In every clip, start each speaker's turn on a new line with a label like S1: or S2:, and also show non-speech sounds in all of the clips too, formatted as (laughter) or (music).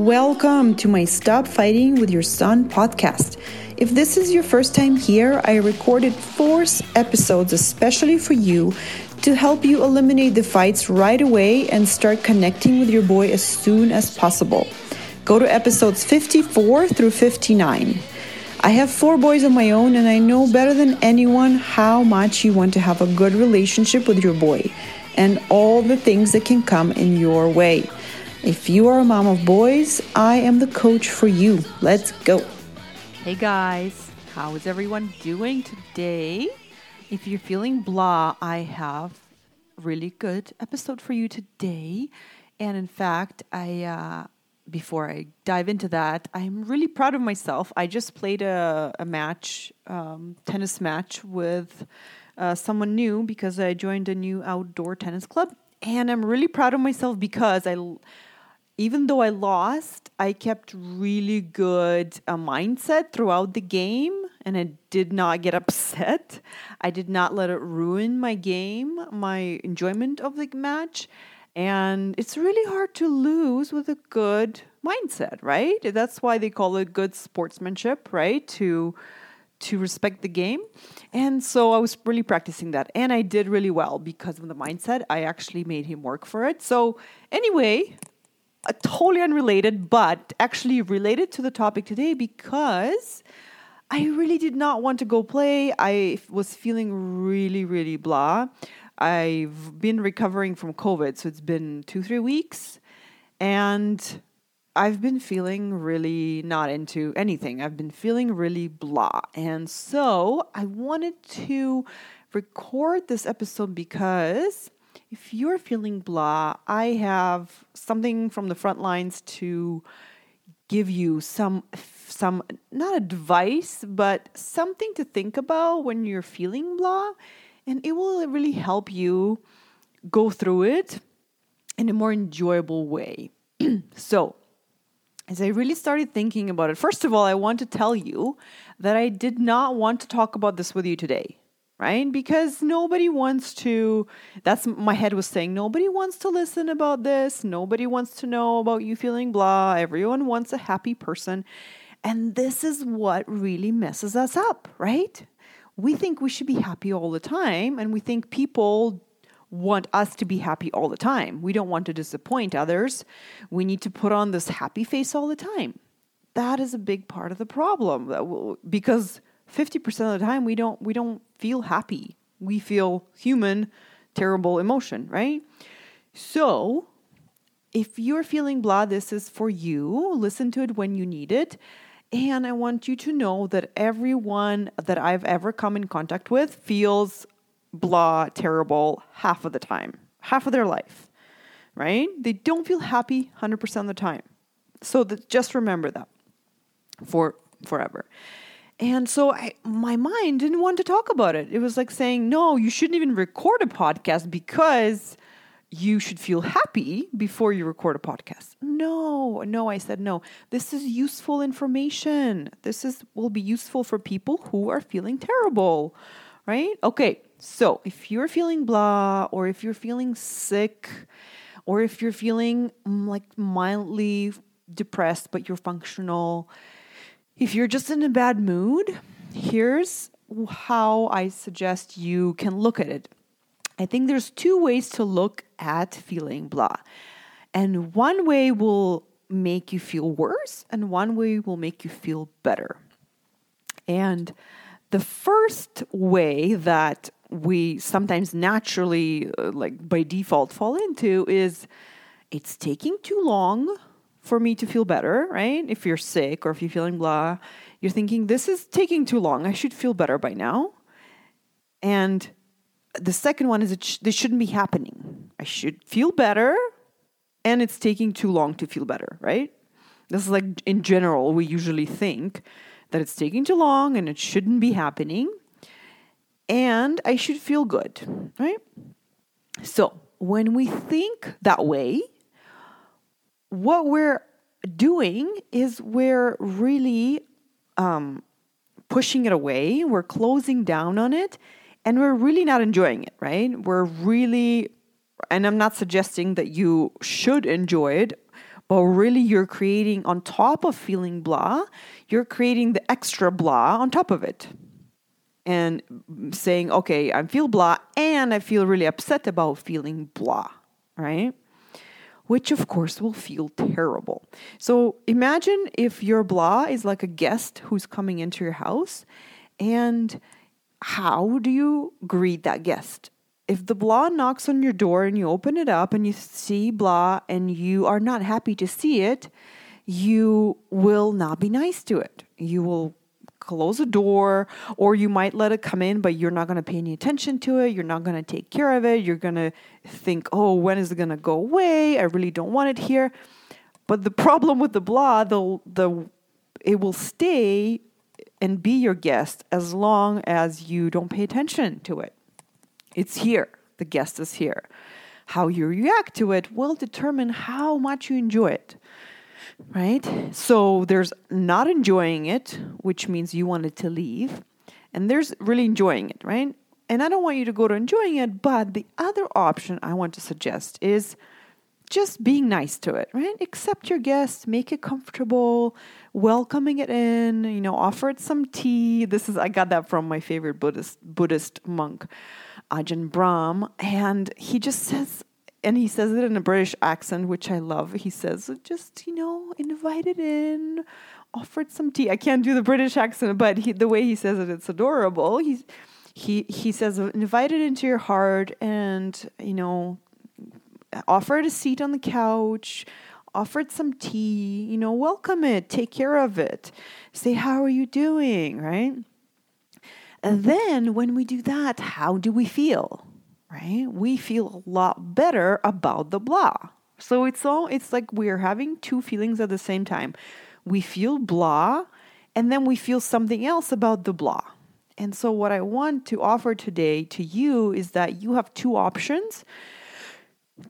S1: Welcome to my Stop Fighting with Your Son podcast. If this is your first time here, I recorded four episodes especially for you to help you eliminate the fights right away and start connecting with your boy as soon as possible. Go to episodes 54 through 59. I have four boys of my own, and I know better than anyone how much you want to have a good relationship with your boy and all the things that can come in your way. If you are a mom of boys, I am the coach for you. Let's go.
S2: Hey guys, how is everyone doing today? If you're feeling blah, I have a really good episode for you today. And in fact, I uh, before I dive into that, I'm really proud of myself. I just played a, a match, um, tennis match with uh, someone new because I joined a new outdoor tennis club, and I'm really proud of myself because I even though I lost, I kept really good uh, mindset throughout the game and I did not get (laughs) upset. I did not let it ruin my game, my enjoyment of the match. And it's really hard to lose with a good mindset, right? That's why they call it good sportsmanship, right? To to respect the game. And so I was really practicing that. And I did really well because of the mindset. I actually made him work for it. So, anyway, uh, totally unrelated, but actually related to the topic today because I really did not want to go play. I was feeling really, really blah. I've been recovering from COVID, so it's been two, three weeks. And I've been feeling really not into anything. I've been feeling really blah. And so I wanted to record this episode because if you're feeling blah, I have something from the front lines to give you some some not advice, but something to think about when you're feeling blah, and it will really help you go through it in a more enjoyable way. (clears throat) so, as I really started thinking about it, first of all, I want to tell you that I did not want to talk about this with you today right? Because nobody wants to, that's my head was saying, nobody wants to listen about this. Nobody wants to know about you feeling blah. Everyone wants a happy person. And this is what really messes us up, right? We think we should be happy all the time, and we think people want us to be happy all the time. We don't want to disappoint others. We need to put on this happy face all the time. That is a big part of the problem because 50% of the time we don't we don't feel happy. We feel human terrible emotion, right? So, if you're feeling blah, this is for you. Listen to it when you need it. And I want you to know that everyone that I've ever come in contact with feels blah, terrible half of the time, half of their life, right? They don't feel happy 100% of the time. So just remember that for forever. And so I, my mind didn't want to talk about it. It was like saying, no, you shouldn't even record a podcast because you should feel happy before you record a podcast. No, no, I said no. This is useful information. This is will be useful for people who are feeling terrible, right? Okay. So, if you're feeling blah or if you're feeling sick or if you're feeling mm, like mildly depressed but you're functional, if you're just in a bad mood, here's how I suggest you can look at it. I think there's two ways to look at feeling blah. And one way will make you feel worse, and one way will make you feel better. And the first way that we sometimes naturally, uh, like by default, fall into is it's taking too long for me to feel better, right? If you're sick or if you're feeling blah, you're thinking, this is taking too long. I should feel better by now. And the second one is, it sh- this shouldn't be happening. I should feel better, and it's taking too long to feel better, right? This is like in general, we usually think that it's taking too long and it shouldn't be happening. And I should feel good, right? So when we think that way, what we're doing is we're really um, pushing it away, we're closing down on it, and we're really not enjoying it, right? We're really, and I'm not suggesting that you should enjoy it, but really you're creating on top of feeling blah, you're creating the extra blah on top of it. And saying, okay, I feel blah and I feel really upset about feeling blah, right? Which of course will feel terrible. So imagine if your blah is like a guest who's coming into your house and how do you greet that guest? If the blah knocks on your door and you open it up and you see blah and you are not happy to see it, you will not be nice to it. You will close the door or you might let it come in but you're not going to pay any attention to it you're not going to take care of it you're going to think oh when is it going to go away i really don't want it here but the problem with the blah the the it will stay and be your guest as long as you don't pay attention to it. It's here. The guest is here. How you react to it will determine how much you enjoy it. Right? So there's not enjoying it, which means you wanted to leave, and there's really enjoying it, right? And I don't want you to go to enjoying it, but the other option I want to suggest is just being nice to it, right? Accept your guest, make it comfortable, welcoming it in, you know, offer it some tea. This is I got that from my favorite Buddhist Buddhist monk, Ajahn Brahm, and he just says and he says it in a British accent, which I love. He says, just, you know, invited in, offered some tea. I can't do the British accent, but he, the way he says it, it's adorable. He's, he, he says, invite it into your heart and, you know, offered a seat on the couch, offered some tea, you know, welcome it, take care of it, say, How are you doing? Right? And then when we do that, how do we feel? Right? We feel a lot better about the blah. So it's all, it's like we're having two feelings at the same time. We feel blah, and then we feel something else about the blah. And so, what I want to offer today to you is that you have two options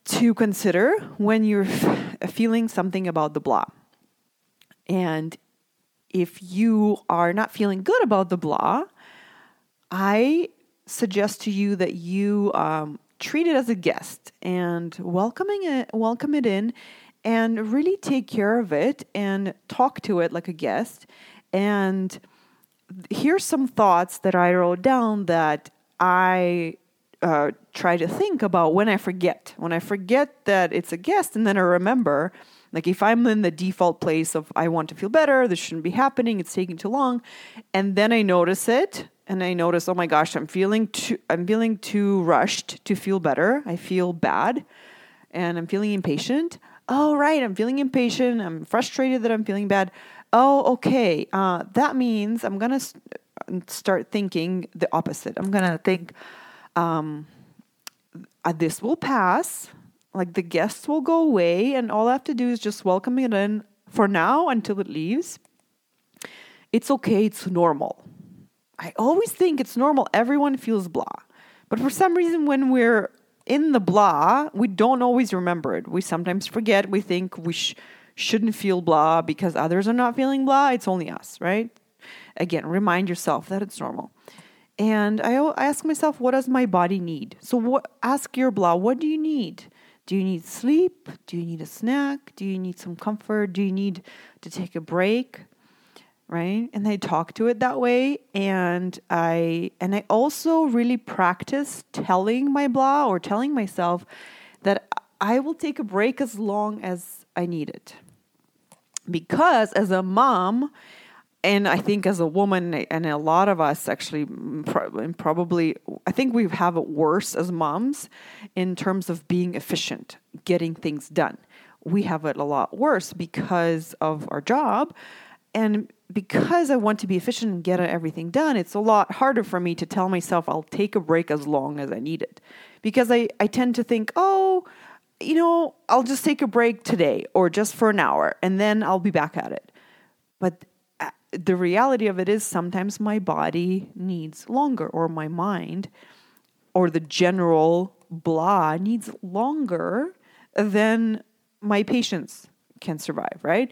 S2: to consider when you're feeling something about the blah. And if you are not feeling good about the blah, I suggest to you that you um, treat it as a guest and welcoming it, welcome it in, and really take care of it and talk to it like a guest. And here's some thoughts that I wrote down that I uh, try to think about when I forget. When I forget that it's a guest and then I remember, like if I'm in the default place of I want to feel better, this shouldn't be happening, it's taking too long, and then I notice it and I notice, oh my gosh, I'm feeling too I'm feeling too rushed to feel better. I feel bad and I'm feeling impatient. Oh right, I'm feeling impatient. I'm frustrated that I'm feeling bad. Oh, okay. Uh, that means I'm gonna st- start thinking the opposite. I'm gonna think, um, uh, this will pass. Like the guests will go away, and all I have to do is just welcome it in for now until it leaves. It's okay, it's normal. I always think it's normal. Everyone feels blah. But for some reason, when we're in the blah, we don't always remember it. We sometimes forget. We think we sh- shouldn't feel blah because others are not feeling blah. It's only us, right? Again, remind yourself that it's normal. And I, I ask myself, what does my body need? So ask your blah, what do you need? Do you need sleep? Do you need a snack? Do you need some comfort? Do you need to take a break? Right? And I talk to it that way. And I and I also really practice telling my blah or telling myself that I will take a break as long as I need it. Because as a mom, and I think as a woman, and a lot of us actually, mm, probably, I think we have it worse as moms in terms of being efficient, getting things done. We have it a lot worse because of our job. And because I want to be efficient and get everything done, it's a lot harder for me to tell myself I'll take a break as long as I need it. Because I, I tend to think, oh, you know, I'll just take a break today or just for an hour and then I'll be back at it. But uh, the reality of it is sometimes my body needs longer, or my mind, or the general blah needs longer than my patience can survive, right?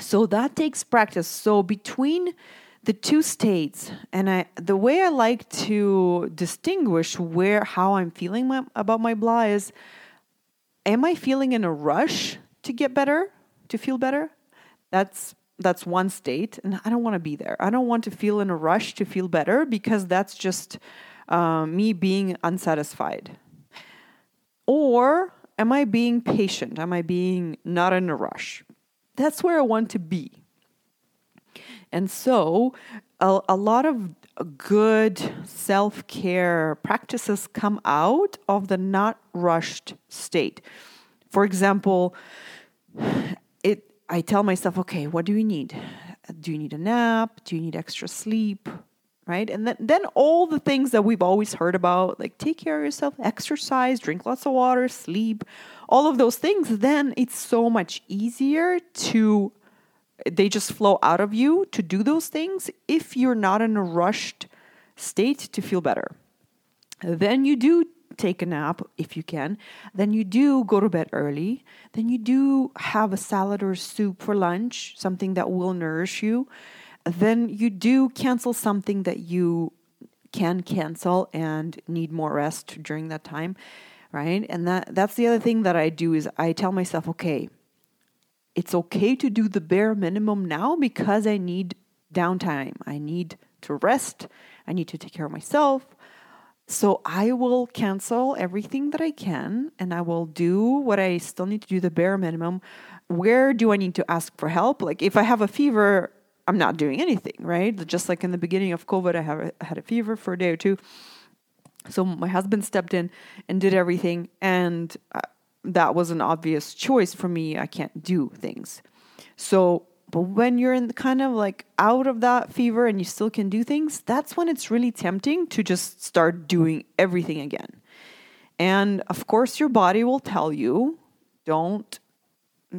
S2: So that takes practice. So between the two states, and I, the way I like to distinguish where how I'm feeling my, about my blah is, am I feeling in a rush to get better, to feel better. That's that's one state and i don't want to be there i don't want to feel in a rush to feel better because that's just uh, me being unsatisfied or am i being patient am i being not in a rush that's where i want to be and so a, a lot of good self-care practices come out of the not rushed state for example it I tell myself, okay, what do you need? Do you need a nap? Do you need extra sleep? Right? And then, then all the things that we've always heard about, like take care of yourself, exercise, drink lots of water, sleep, all of those things, then it's so much easier to, they just flow out of you to do those things if you're not in a rushed state to feel better. Then you do take a nap if you can. Then you do go to bed early. Then you do have a salad or soup for lunch, something that will nourish you. Then you do cancel something that you can cancel and need more rest during that time, right? And that that's the other thing that I do is I tell myself, okay, it's okay to do the bare minimum now because I need downtime. I need to rest. I need to take care of myself. So I will cancel everything that I can and I will do what I still need to do the bare minimum. Where do I need to ask for help? Like if I have a fever, I'm not doing anything, right? Just like in the beginning of COVID, I have a, had a fever for a day or two. So my husband stepped in and did everything and uh, that was an obvious choice for me. I can't do things. So but when you're in kind of like out of that fever and you still can do things, that's when it's really tempting to just start doing everything again. And of course, your body will tell you, don't,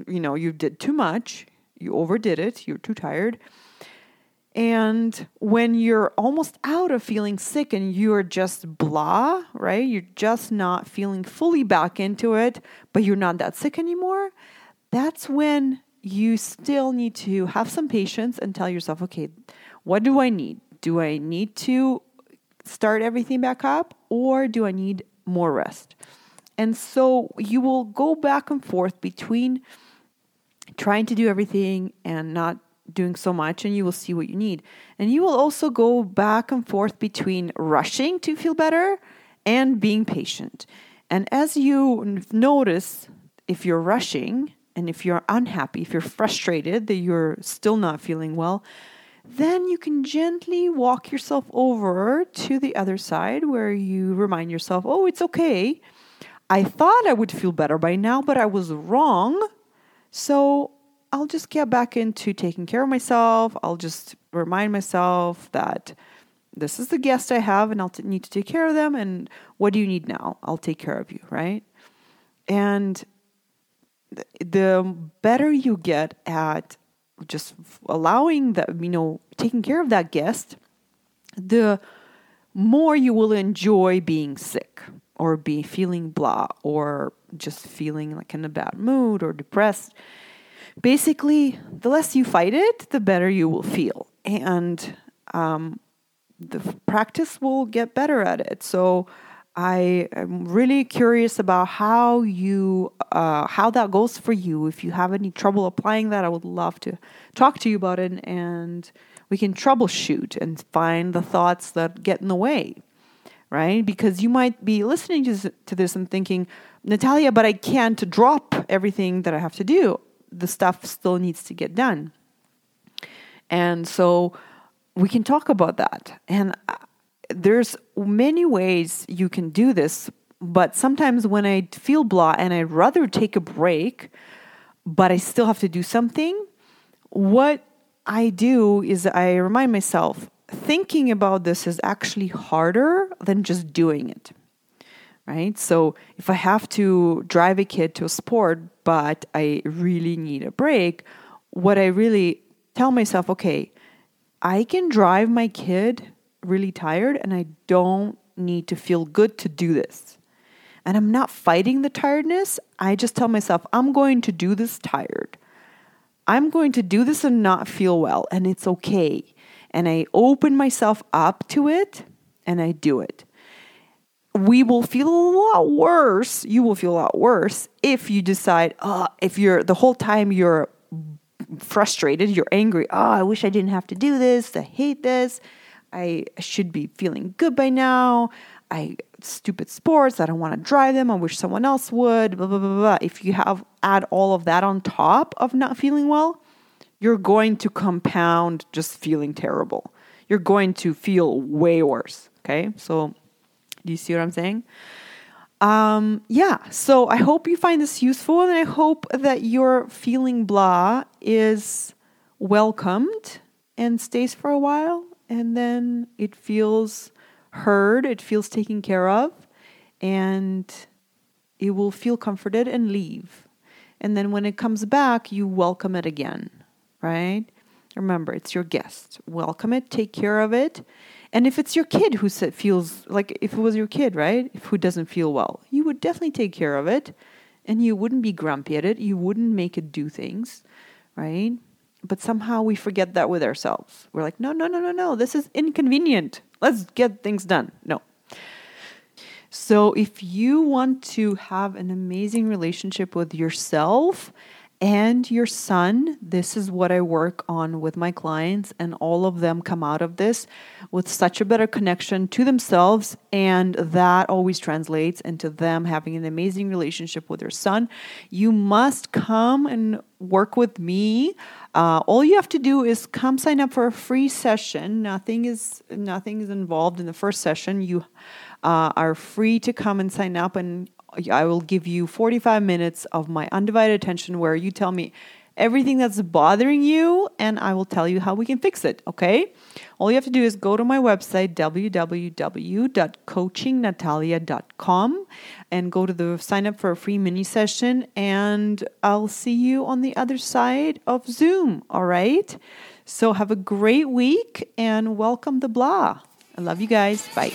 S2: you know, you did too much, you overdid it, you're too tired. And when you're almost out of feeling sick and you're just blah, right? You're just not feeling fully back into it, but you're not that sick anymore. That's when you still need to have some patience and tell yourself, okay, what do I need? Do I need to start everything back up or do I need more rest? And so you will go back and forth between trying to do everything and not doing so much, and you will see what you need. And you will also go back and forth between rushing to feel better and being patient. And as you notice, if you're rushing, and if you're unhappy, if you're frustrated that you're still not feeling well, then you can gently walk yourself over to the other side where you remind yourself, oh, it's okay. I thought I would feel better by now, but I was wrong. So I'll just get back into taking care of myself. I'll just remind myself that this is the guest I have and I'll t- need to take care of them. And what do you need now? I'll take care of you, right? And the better you get at just allowing that, you know, taking care of that guest, the more you will enjoy being sick or be feeling blah or just feeling like in a bad mood or depressed. Basically, the less you fight it, the better you will feel. And um, the practice will get better at it. So, I am really curious about how you uh, how that goes for you. If you have any trouble applying that, I would love to talk to you about it, and we can troubleshoot and find the thoughts that get in the way, right? Because you might be listening to this and thinking, Natalia, but I can't drop everything that I have to do. The stuff still needs to get done, and so we can talk about that. And uh, there's many ways you can do this, but sometimes when I feel blah and I'd rather take a break, but I still have to do something, what I do is I remind myself thinking about this is actually harder than just doing it. Right? So if I have to drive a kid to a sport, but I really need a break, what I really tell myself, okay, I can drive my kid really tired and I don't need to feel good to do this. And I'm not fighting the tiredness. I just tell myself, I'm going to do this tired. I'm going to do this and not feel well, and it's okay. And I open myself up to it and I do it. we will feel a lot worse. You will feel a lot worse if you decide, uh, if you're the whole time you're frustrated, you're angry. Oh, I wish I didn't have to do this. I hate this. I should be feeling good by now. I stupid sports. I don't want to drive them. I wish someone else would. Blah blah blah blah. If you have add all of that on top of not feeling well, you're going to compound just feeling terrible. You're going to feel way worse. Okay, so do you see what I'm saying? Um, yeah, so I hope you find this useful and I hope that your feeling blah is welcomed and stays for a while and then it feels heard, it feels taken care of, and it will feel comforted and leave. And then when it comes back, you welcome it again, right? Remember, it's your guest. Welcome it, take care of it, and if it's your kid who feels like if it was your kid, right? If who doesn't feel well, you would definitely take care of it and you wouldn't be grumpy at it. You wouldn't make it do things, right? But somehow we forget that with ourselves. We're like, no, no, no, no, no. This is inconvenient. Let's get things done. No. So if you want to have an amazing relationship with yourself and your son. This is what I work on with my clients, and all of them come out of this with such a better connection to themselves, and that always translates into them having an amazing relationship with their son. You must come and work with me. Uh, all you have to do is come sign up for a free session. Nothing is nothing is involved in the first session. You uh, are free to come and sign up, and I will give you 45 minutes of my undivided attention where you tell me everything that's bothering you and I will tell you how we can fix it, okay? All you have to do is go to my website www.coachingnatalia.com and go to the sign up for a free mini session and I'll see you on the other side of Zoom, all right? So have a great week and welcome the blah. I love you guys. Bye.